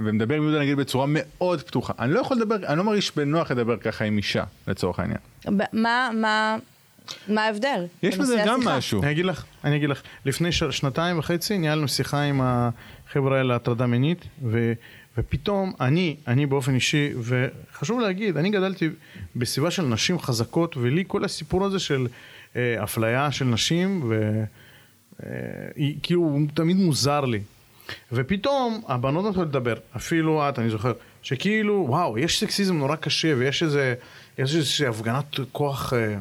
Speaker 2: ומדבר עם יהודה נגיד בצורה מאוד פתוחה, אני לא יכול לדבר, אני לא מרגיש בנוח לדבר ככה עם אישה, לצורך העניין.
Speaker 3: מה, מה, מה ההבדל?
Speaker 2: יש בזה גם
Speaker 3: השיחה?
Speaker 2: משהו.
Speaker 1: אני אגיד לך, אני אגיד לך, לפני ש... שנתיים וחצי ניהלנו שיחה עם החבר'ה האלה להטרדה מינית, ו... ופתאום אני, אני באופן אישי, וחשוב להגיד, אני גדלתי בסביבה של נשים חזקות, ולי כל הסיפור הזה של אה, אפליה של נשים, ו... אה, היא, כאילו, הוא תמיד מוזר לי. ופתאום הבנות מתחילות לדבר, אפילו את, אני זוכר, שכאילו, וואו, יש סקסיזם נורא קשה, ויש איזה, יש איזושהי הפגנת כוח, אה,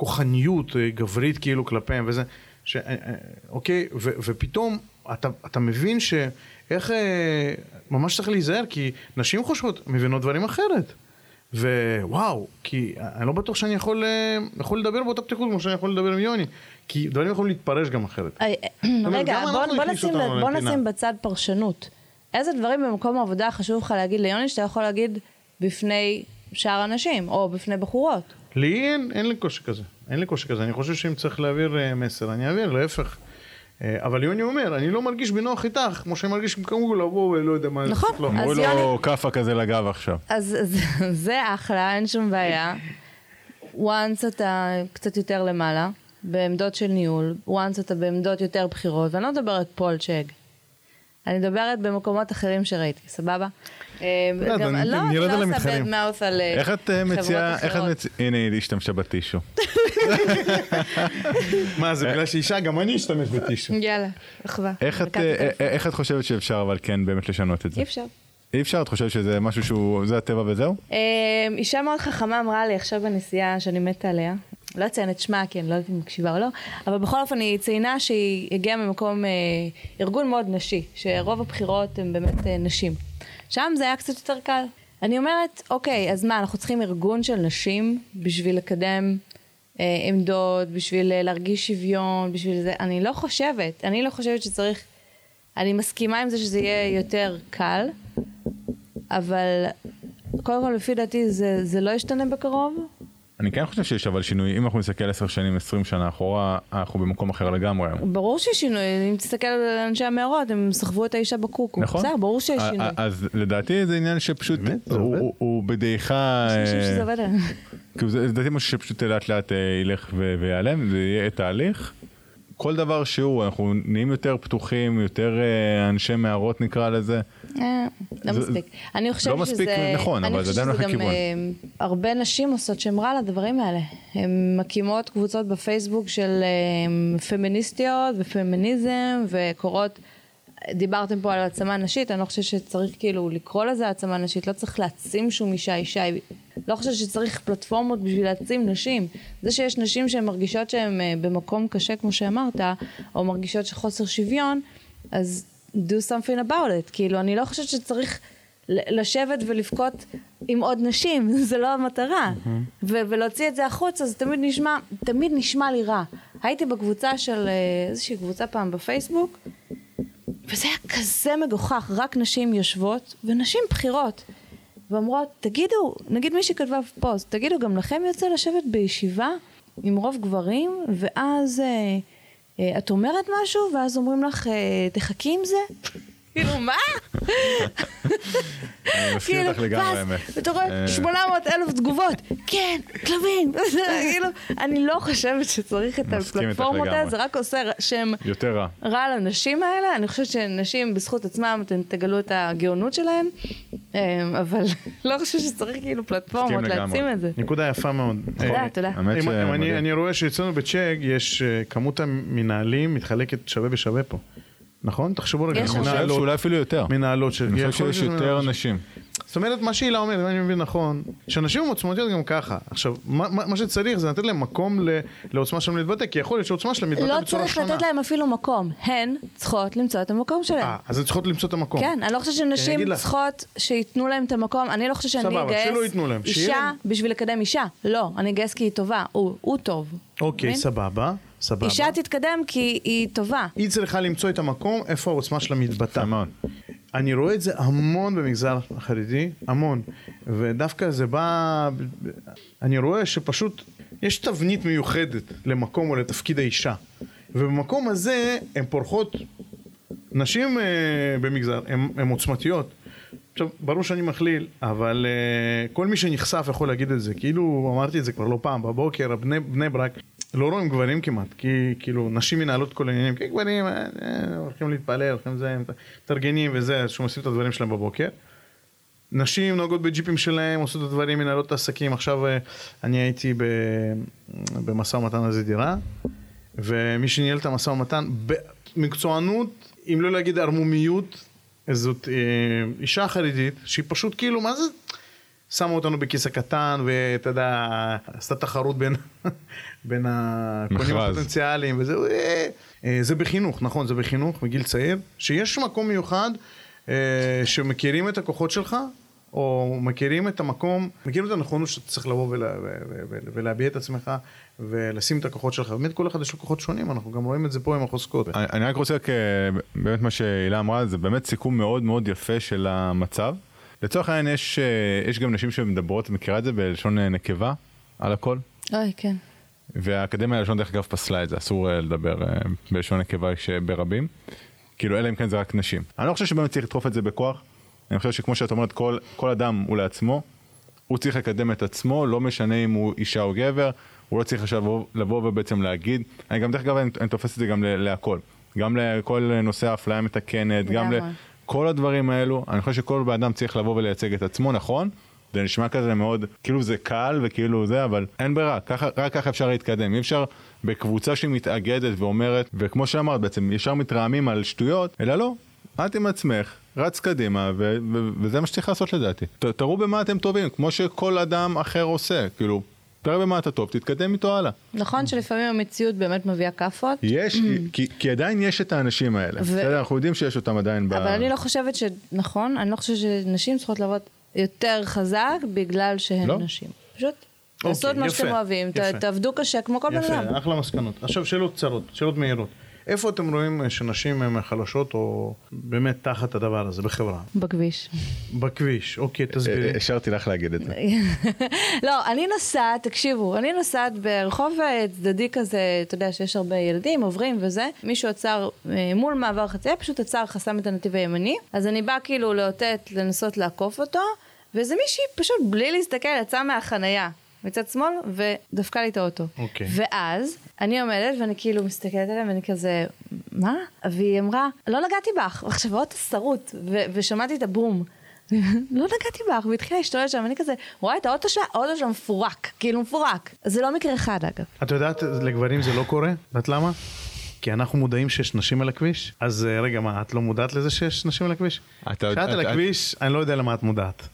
Speaker 1: כוחניות אה, גברית כאילו כלפיהם, וזה, ש, אה, אה, אוקיי, ו, ופתאום אתה, אתה מבין שאיך, אה, ממש צריך להיזהר, כי נשים חושבות, מבינות דברים אחרת. ווואו, כי אני לא בטוח שאני יכול, יכול לדבר באותה פתיחות כמו שאני יכול לדבר עם יוני, כי דברים יכולים להתפרש גם אחרת.
Speaker 3: רגע, בוא, בוא, נשים, בוא. נשים בצד פרשנות. איזה דברים במקום העבודה חשוב לך להגיד ליוני שאתה יכול להגיד בפני שאר האנשים, או בפני בחורות?
Speaker 1: לי אין, אין לי קושי כזה, אין לי קושי כזה, אני חושב שאם צריך להעביר אה, מסר, אני אעביר, להפך. אה, אבל יוני אומר, אני לא מרגיש בנוח איתך, כמו שאני מרגיש עם כמובן לבוא ולא יודע מה,
Speaker 3: נכון.
Speaker 1: לא.
Speaker 3: אז
Speaker 2: אמרו לו
Speaker 3: יוני-
Speaker 2: כאפה כזה לגב עכשיו.
Speaker 3: אז אז זה אחלה, אין שום בעיה. once אתה קצת יותר למעלה, בעמדות של ניהול, once אתה בעמדות יותר בכירות, ואני לא מדברת פה על צ'אג. אני מדברת במקומות אחרים שראיתי, סבבה? אה,
Speaker 1: לא,
Speaker 3: גם-
Speaker 1: אני-
Speaker 3: לא,
Speaker 1: אני יורד
Speaker 3: לא עושה bad mouth על אה,
Speaker 2: את אה,
Speaker 3: חברות
Speaker 2: מציעה, איך את
Speaker 3: אחרות.
Speaker 2: מציעה, הנה היא השתמשה בטישו.
Speaker 1: מה, זה בגלל שאישה? גם אני אשתמש בטישו.
Speaker 3: יאללה, אחווה.
Speaker 2: איך את, אה. איך את חושבת שאפשר אבל כן באמת לשנות את זה?
Speaker 3: אי אפשר.
Speaker 2: אי אפשר? את חושבת שזה משהו שהוא, זה הטבע וזהו?
Speaker 3: אה, אישה מאוד חכמה אמרה לי עכשיו בנסיעה שאני מתה עליה, לא אציין את שמה כי אני לא יודעת אם היא מקשיבה או לא, אבל בכל אופן היא ציינה שהיא הגיעה ממקום, אה, ארגון מאוד נשי, שרוב הבחירות הן באמת אה, נשים. שם זה היה קצת יותר קל. אני אומרת, אוקיי, אז מה, אנחנו צריכים ארגון של נשים בשביל לקדם אה, עמדות, בשביל אה, להרגיש שוויון, בשביל זה, אני לא חושבת, אני לא חושבת שצריך, אני מסכימה עם זה שזה יהיה יותר קל, אבל קודם כל לפי דעתי זה, זה לא ישתנה בקרוב.
Speaker 2: אני כן חושב שיש אבל שינוי, אם אנחנו נסתכל 10 שנים, 20 שנה אחורה, אנחנו במקום אחר לגמרי היום.
Speaker 3: ברור שיש שינוי, אם תסתכל על אנשי המערות, הם סחבו את האישה בקוקו.
Speaker 2: נכון?
Speaker 3: בסדר, ברור שיש שינוי.
Speaker 2: אז לדעתי זה עניין שפשוט, הוא- בדעיכה,
Speaker 3: אני חושבת שזה
Speaker 2: אה,
Speaker 3: עובד עליהם.
Speaker 2: כאילו לדעתי משהו שפשוט לאט לאט אה, ילך ויעלם, זה יהיה תהליך. כל דבר שהוא, אנחנו נהיים יותר פתוחים, יותר אה, אנשי מערות נקרא לזה.
Speaker 3: אה, לא מספיק. אני חושבת
Speaker 2: לא
Speaker 3: שזה...
Speaker 2: מספיק, נכון, אבל זה עדיין
Speaker 3: אני
Speaker 2: הולך
Speaker 3: חושבת שזה. גם אה, הרבה נשים עושות שם רע לדברים האלה. הן מקימות קבוצות בפייסבוק של פמיניסטיות ופמיניזם וקוראות... דיברתם פה על העצמה נשית, אני לא חושבת שצריך כאילו לקרוא לזה העצמה נשית, לא צריך להעצים שום אישה אישה, לא חושבת שצריך פלטפורמות בשביל להעצים נשים. זה שיש נשים שהן מרגישות שהן אה, במקום קשה כמו שאמרת, או מרגישות שחוסר שוויון, אז do something about it. כאילו, אני לא חושבת שצריך לשבת ולבכות עם עוד נשים, זה לא המטרה. ו- ולהוציא את זה החוצה, זה תמיד נשמע, תמיד נשמע לי רע. הייתי בקבוצה של אה, איזושהי קבוצה פעם בפייסבוק, וזה היה כזה מגוחך, רק נשים יושבות, ונשים בכירות. ואומרות, תגידו, נגיד מישהי כתבה פוסט, תגידו, גם לכם יוצא לשבת בישיבה עם רוב גברים, ואז אה, אה, את אומרת משהו, ואז אומרים לך, אה, תחכי עם זה? כאילו, מה?
Speaker 2: אני מסכים איתך לגמרי האמת.
Speaker 3: אתה רואה
Speaker 2: אה,
Speaker 3: 800 אלף תגובות, כן, כלבים, כאילו, אני לא חושבת שצריך את הפלטפורמות האלה. זה רק עושה שם
Speaker 2: יותר רע.
Speaker 3: רע לנשים האלה, אני חושבת שנשים בזכות עצמם, אתם תגלו את הגאונות שלהם, אה, אבל לא חושבת שצריך כאילו פלטפורמות. להעצים את זה.
Speaker 1: נקודה יפה מאוד.
Speaker 3: תודה,
Speaker 1: אה,
Speaker 3: תודה.
Speaker 1: אני- רואה שאצלנו בצ'ק יש אה, כמות המנהלים מתחלקת שווה בשווה פה. נכון? תחשבו רגע,
Speaker 3: יש
Speaker 2: אני חושב
Speaker 1: מנהלות-
Speaker 2: שאולי אפילו יותר.
Speaker 1: מנהלות של...
Speaker 2: אני
Speaker 1: יכול
Speaker 2: חושב שיש יותר נשים.
Speaker 1: זאת אומרת, מה שהילה אומרת, אם אני מבין נכון, שאנשים עם עוצמתיות גם ככה. עכשיו, מה, מה שצריך זה לתת להם מקום ל, לעוצמה שלהם להתבטא, כי יכול להיות שעוצמה שלהם מתבטא
Speaker 3: לא
Speaker 1: בצורה
Speaker 3: צריך
Speaker 1: שונה.
Speaker 3: לתת להם אפילו מקום, הן צריכות למצוא את המקום שלהם.
Speaker 1: אה, אז הן צריכות למצוא את המקום.
Speaker 3: כן, אני לא חושבת
Speaker 1: אני
Speaker 3: שנשים. צריכות שייתנו להם את המקום, אני לא חושבת שאני אגייס אישה. בשביל לקדם אישה. לא, אני אגייס כי היא טובה, הוא הוא טוב.
Speaker 1: אוקיי,
Speaker 3: מבין?
Speaker 1: סבבה, סבבה.
Speaker 3: אישה תתקדם כי היא טובה.
Speaker 1: היא צריכה למצוא את המקום איפה העוצמה שלה מתבטאה.
Speaker 2: מאוד.
Speaker 1: אני רואה את זה המון במגזר החרדי, המון. ודווקא זה בא... אני רואה שפשוט יש תבנית מיוחדת למקום או לתפקיד האישה. ובמקום הזה הן פורחות, נשים אה, במגזר, הן עוצמתיות. עכשיו, ברור שאני מכליל, אבל uh, כל מי שנחשף יכול להגיד את זה. כאילו, אמרתי את זה כבר לא פעם, בבוקר, בני, בני ברק, לא רואים גברים כמעט, כי כאילו, נשים מנהלות כל העניינים, כי גברים אה, אה, הולכים להתפלל, הולכים זה, הם מתארגנים וזה, שהם עושים את הדברים שלהם בבוקר. נשים נוהגות בג'יפים שלהם, עושות את הדברים, מנהלות את העסקים. עכשיו אה, אני הייתי במשא ומתן על זה דירה, ומי שניהל את המשא ומתן, במקצוענות, אם לא להגיד ערמומיות, זאת אישה חרדית, שהיא פשוט כאילו, מה זה? שמה אותנו בכיס הקטן, ואתה יודע, עשתה תחרות בין, בין הקונים. הפוטנציאליים, וזה, אה, אה, זה בחינוך, נכון, זה בחינוך, מגיל צעיר, שיש מקום מיוחד, אה, שמכירים את הכוחות שלך, או מכירים את המקום, מכירים את הנכונות שאתה צריך לבוא ולה, ולהביע את עצמך, ולשים את הכוחות שלך. באמת כל אחד יש לו כוחות שונים, אנחנו גם רואים את זה פה עם החוזקות.
Speaker 2: אני אני רק רוצה, רק, באמת מה שהילה אמרה, זה באמת סיכום מאוד מאוד יפה של המצב. לצורך העניין יש, אה, יש גם נשים שמדברות, את מכירה את זה בלשון אה, נקבה על הכל?
Speaker 3: אוי, כן.
Speaker 2: והאקדמיה ללשון דרך אגב פסלה את זה, אסור אה, לדבר בלשון נקבה ש- ברבים. כאילו אלא אם כן זה רק נשים. אני לא חושב שבאמת צריך לדחוף את זה בכוח. אני חושב שכמו שאת אומרת, כל, כל אדם הוא לעצמו, הוא צריך לקדם את עצמו, לא משנה אם הוא אישה או גבר, הוא לא צריך עכשיו לבוא- לבוא ובעצם להגיד, אני גם דרך אגב אני, אני תופס את זה גם ל- להכל, גם לכל נושא האפליה המתקנת, גם
Speaker 3: לגמרי.
Speaker 2: לכל הדברים האלו, אני חושב שכל בן אדם צריך לבוא ולייצג את עצמו, נכון? זה נשמע כזה מאוד, כאילו זה קל וכאילו זה, אבל אין ברירה, רק ככה אפשר להתקדם, אי אפשר בקבוצה שמתאגדת ואומרת, וכמו שאמרת בעצם, ישר מתרעמים על שטויות, אלא לא, את עם עצמך, רץ קדימה, ו- ו- וזה מה שצריך לעשות לדעתי. ת- תראו במה אתם טובים, כמו שכל אדם אחר עושה, כאילו, תראה במה אתה טוב, תתקדם איתו הלאה.
Speaker 3: נכון שלפעמים המציאות באמת מביאה כאפות,
Speaker 2: יש, כי, כי עדיין יש את האנשים האלה,
Speaker 3: ו-
Speaker 2: בסדר? אנחנו יודעים שיש אותם עדיין ב...
Speaker 3: אבל אני לא חושבת ש... נכון, אני לא חושבת שנשים צריכות לעבוד יותר חזק בגלל שהן
Speaker 2: לא.
Speaker 3: נשים. פשוט תעשו את מה שאתם אוהבים, ת-
Speaker 1: יפה.
Speaker 3: תעבדו קשה כמו כל בן אדם.
Speaker 1: יפה, אחלה מסקנות. עכשיו שאלות קצרות, שאלות מהירות. איפה אתם רואים אה, שנשים הן חלשות או באמת תחת הדבר הזה בחברה?
Speaker 3: בכביש.
Speaker 1: בכביש, אוקיי,
Speaker 2: אה,
Speaker 1: תסבירי.
Speaker 2: השארתי לך להגיד את זה.
Speaker 3: לא, אני נוסעת, תקשיבו, אני נוסעת ברחוב אה, צדדי כזה, אתה יודע שיש הרבה ילדים עוברים וזה, מישהו עצר אה, מול מעבר חצייה, פשוט עצר, חסם את הנתיב הימני, אז אני באה כאילו לאותת, לנסות לעקוף אותו, ואיזה מישהי פשוט בלי להסתכל יצאה מהחנייה. מצד שמאל, ודפקה לי את האוטו.
Speaker 1: אוקיי.
Speaker 3: ואז, אני עומדת ואני כאילו מסתכלת עליה ואני כזה, מה? והיא אמרה, לא נגעתי בך. עכשיו האוטו שרוט, ושמעתי את הבום. לא נגעתי בך, והתחילה להשתולל שם, ואני כזה, רואה את האוטו שלה, האוטו שלה מפורק, כאילו מפורק. זה לא מקרה אחד אגב.
Speaker 1: את יודעת, לגברים זה לא קורה? את יודעת למה? כי אנחנו מודעים שיש נשים על הכביש. אז אה, רגע, מה, את לא מודעת לזה שיש נשים על הכביש?
Speaker 2: אתה יודע-
Speaker 1: כשאת על הכביש, אני לא יודע למה את מודעת.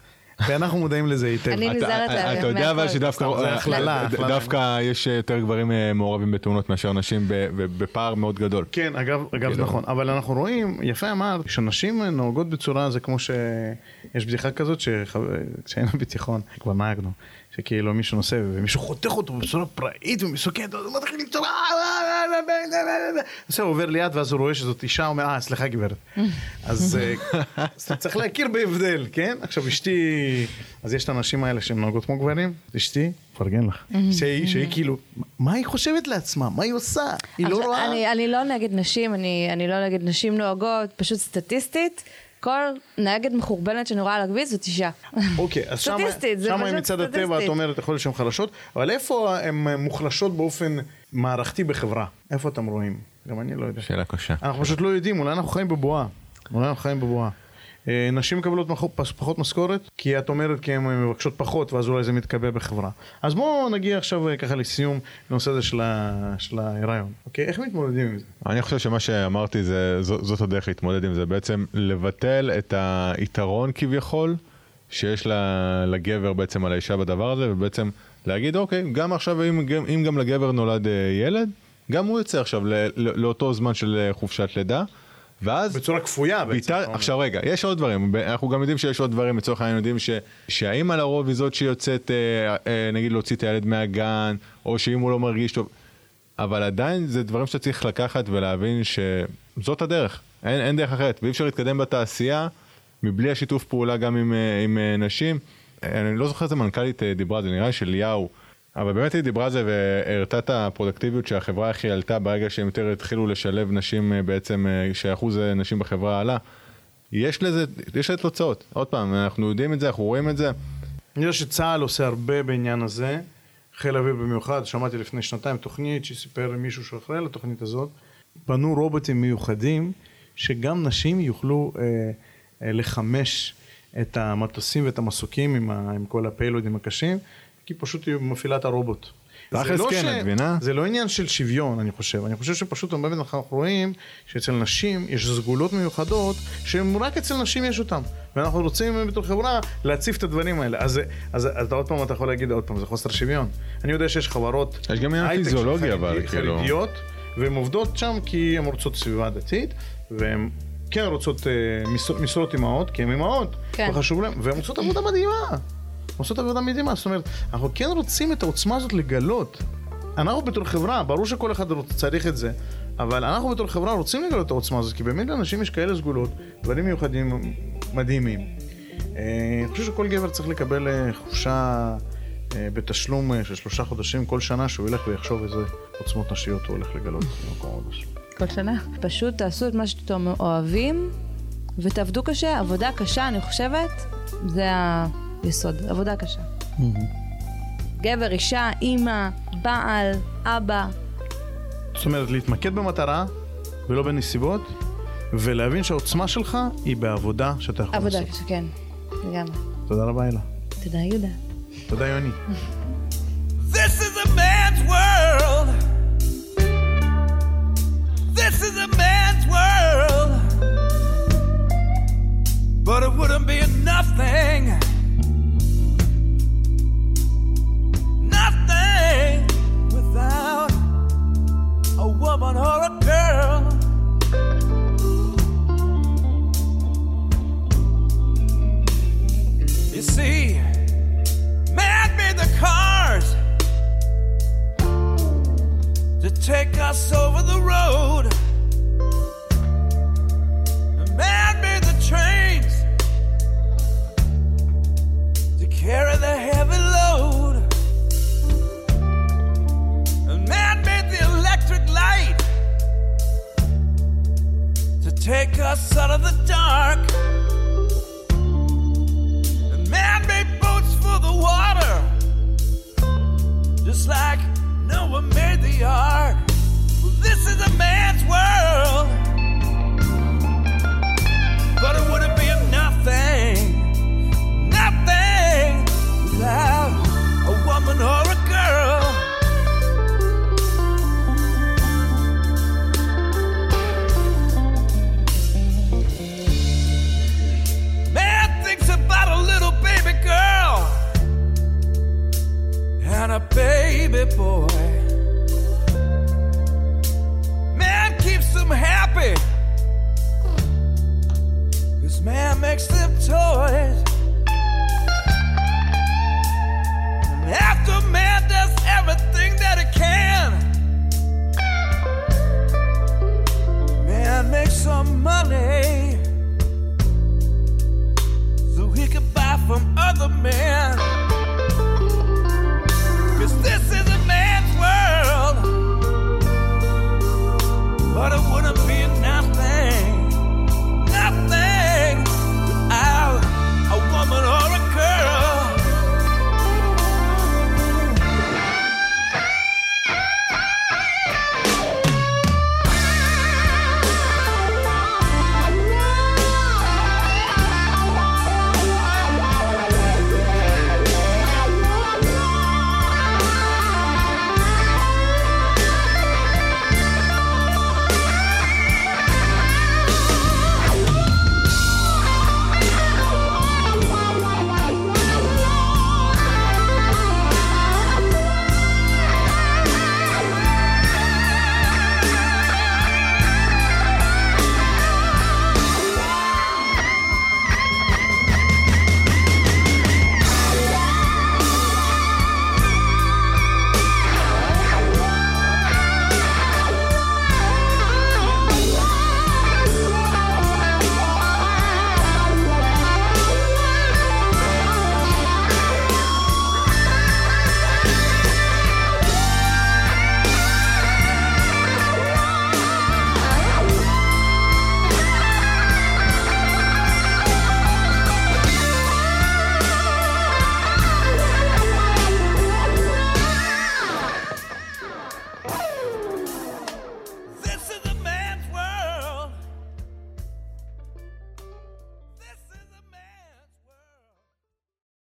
Speaker 1: ואנחנו מודעים לזה היטב.
Speaker 3: אני
Speaker 2: אתה-
Speaker 3: נזהרת לה-
Speaker 2: אתה יודע אבל
Speaker 3: מהכל.
Speaker 2: שדווקא. דווקא יש יותר גברים אה, מעורבים בתאונות מאשר נשים ב- ב- בפער מאוד גדול.
Speaker 1: כן, אגב, זה
Speaker 2: כאילו.
Speaker 1: נכון, אבל אנחנו רואים, יפה אמרת, שנשים נוהגות בצורה, זה כמו שיש בדיחה כזאת, שכשהיינו בתיכון, כבר נהגנו, שכאילו מישהו נוסע ומישהו חותך אותו בצורה פראית ומסוכנת, אז הוא מתחיל לצעוק, בסדר, הוא עובר ליד ואז הוא רואה שזאת אישה, הוא אומר, אה, סליחה גברת. אז אה, אז צריך להכיר בהבדל, כן? עכשיו אשתי, אז יש את הנשים האלה שהן נוהגות כמו גברים, אשתי, מפרגן לך, שהיא כאילו, מה היא חושבת לעצמה? מה היא עושה? היא לא רואה...
Speaker 3: אני, לא נגד נשים, אני לא נגד נשים נוהגות, פשוט סטטיסטית, כל נהגת מחורבנת שאני רואה על הכביש זאת אישה.
Speaker 1: אוקיי, אז שם,
Speaker 3: סטטיסטית, זה
Speaker 1: שם
Speaker 3: פשוט
Speaker 1: מצד הטבע את. אומרת, יכול להיות שהן חלשות, אבל איפה הן מוחלשות באופן מערכתי בחברה? איפה אתם רואים? גם אני לא יודע.
Speaker 2: שאלה קשה.
Speaker 1: אנחנו פשוט לא יודעים, אולי אנחנו חיים בבועה. אולי אנחנו חיים בבועה. אה, נשים מקבלות פחות משכורת, כי את אומרת כי הן מבקשות פחות, ואז אולי זה מתקבל בחברה. אז בואו נגיע עכשיו אה, ככה לסיום לנושא הזה של ה- של ההיריון. אוקיי? איך מתמודדים עם זה?
Speaker 2: אני חושב שמה שאמרתי זה, זאת הדרך להתמודד עם זה, בעצם לבטל את היתרון כביכול שיש לגבר בעצם על האישה בדבר הזה, ובעצם להגיד אוקיי, גם עכשיו אם, אם גם לגבר נולד אה, ילד, גם הוא יוצא עכשיו לאותו זמן של חופשת לידה, ואז...
Speaker 1: בצורה כפויה בעצם.
Speaker 2: ביטל,
Speaker 1: אומר.
Speaker 2: עכשיו רגע, יש עוד דברים, אנחנו גם יודעים שיש עוד דברים, לצורך העניין יודעים ש, שהאימא לרוב היא זאת שיוצאת, אה, אה, נגיד להוציא את הילד מהגן, או שאם הוא לא מרגיש טוב, אבל עדיין זה דברים שאתה צריך לקחת ולהבין שזאת הדרך, אין, אין דרך אחרת, ואי אפשר להתקדם בתעשייה מבלי השיתוף פעולה גם עם, אה, עם אה, נשים. אה, אני לא זוכר איזה מנכ"לית דיברה זה, נראה לי של ליהו. אבל באמת היא דיברה על זה והראתה את הפרודקטיביות שהחברה היא עלתה ברגע שהם יותר התחילו לשלב נשים אה, בעצם, אה, שאחוז נשים בחברה עלה. יש לזה, יש לזה תוצאות. עוד פעם, אנחנו יודעים את זה, אנחנו רואים את זה.
Speaker 1: אני יודע שצה"ל עושה הרבה בעניין הזה, חיל האוויר במיוחד, שמעתי לפני שנתיים תוכנית שסיפר מישהו שאחראי לתוכנית הזאת, בנו רובוטים מיוחדים שגם נשים יוכלו אה, אה, לחמש את המטוסים ואת המסוקים עם, ה, עם כל הפיילודים הקשים, כי פשוט היא מפעילה את הרובוט. זה לא
Speaker 2: כן,
Speaker 1: ש-
Speaker 2: את מבינה?
Speaker 1: זה לא עניין של שוויון, אני חושב. אני חושב שפשוט באמת אנחנו רואים שאצל נשים יש סגולות מיוחדות שרק אצל נשים יש אותן. ואנחנו רוצים בתור חברה להציף את הדברים האלה. אז, אז אתה עוד פעם, אתה יכול להגיד עוד פעם, זה חוסר שוויון. אני יודע שיש חברות...
Speaker 2: יש גם עניין פיזיולוגי, אבל, כאילו.
Speaker 1: חרדיות, והן עובדות שם כי הן רוצות סביבה דתית, והן כן רוצות אה, משרות, משרות אימהות, כי הן אימהות,
Speaker 3: כן.
Speaker 1: וחשוב להן, והן עושות עבודה מדהימה. עושות עבודה מדהימה, זאת אומרת, אנחנו כן רוצים את העוצמה הזאת לגלות. אנחנו בתור חברה, ברור שכל אחד צריך את זה, אבל אנחנו בתור חברה רוצים לגלות את העוצמה הזאת, כי באמת לאנשים יש כאלה סגולות, דברים מיוחדים מדהימים. אה, אני חושב שכל גבר צריך לקבל אה, חופשה אה, בתשלום של שלושה חודשים כל שנה, שהוא ילך ויחשוב איזה עוצמות נשיות הוא הולך לגלות במקום שלו.
Speaker 3: כל שנה. פשוט תעשו את מה שאתם אוהבים, ותעבדו קשה. עבודה קשה, אני חושבת, זה יסוד, עבודה קשה. גבר, אישה, אימא, בעל, אבא.
Speaker 1: זאת אומרת, להתמקד במטרה ולא בנסיבות, ולהבין שהעוצמה שלך היא בעבודה שאתה יכול
Speaker 3: עבודה,
Speaker 1: לעשות.
Speaker 3: עבודה, קשה, כן, לגמרי.
Speaker 1: תודה רבה, אלה.
Speaker 3: תודה, יהודה.
Speaker 1: תודה, יוני.
Speaker 4: This is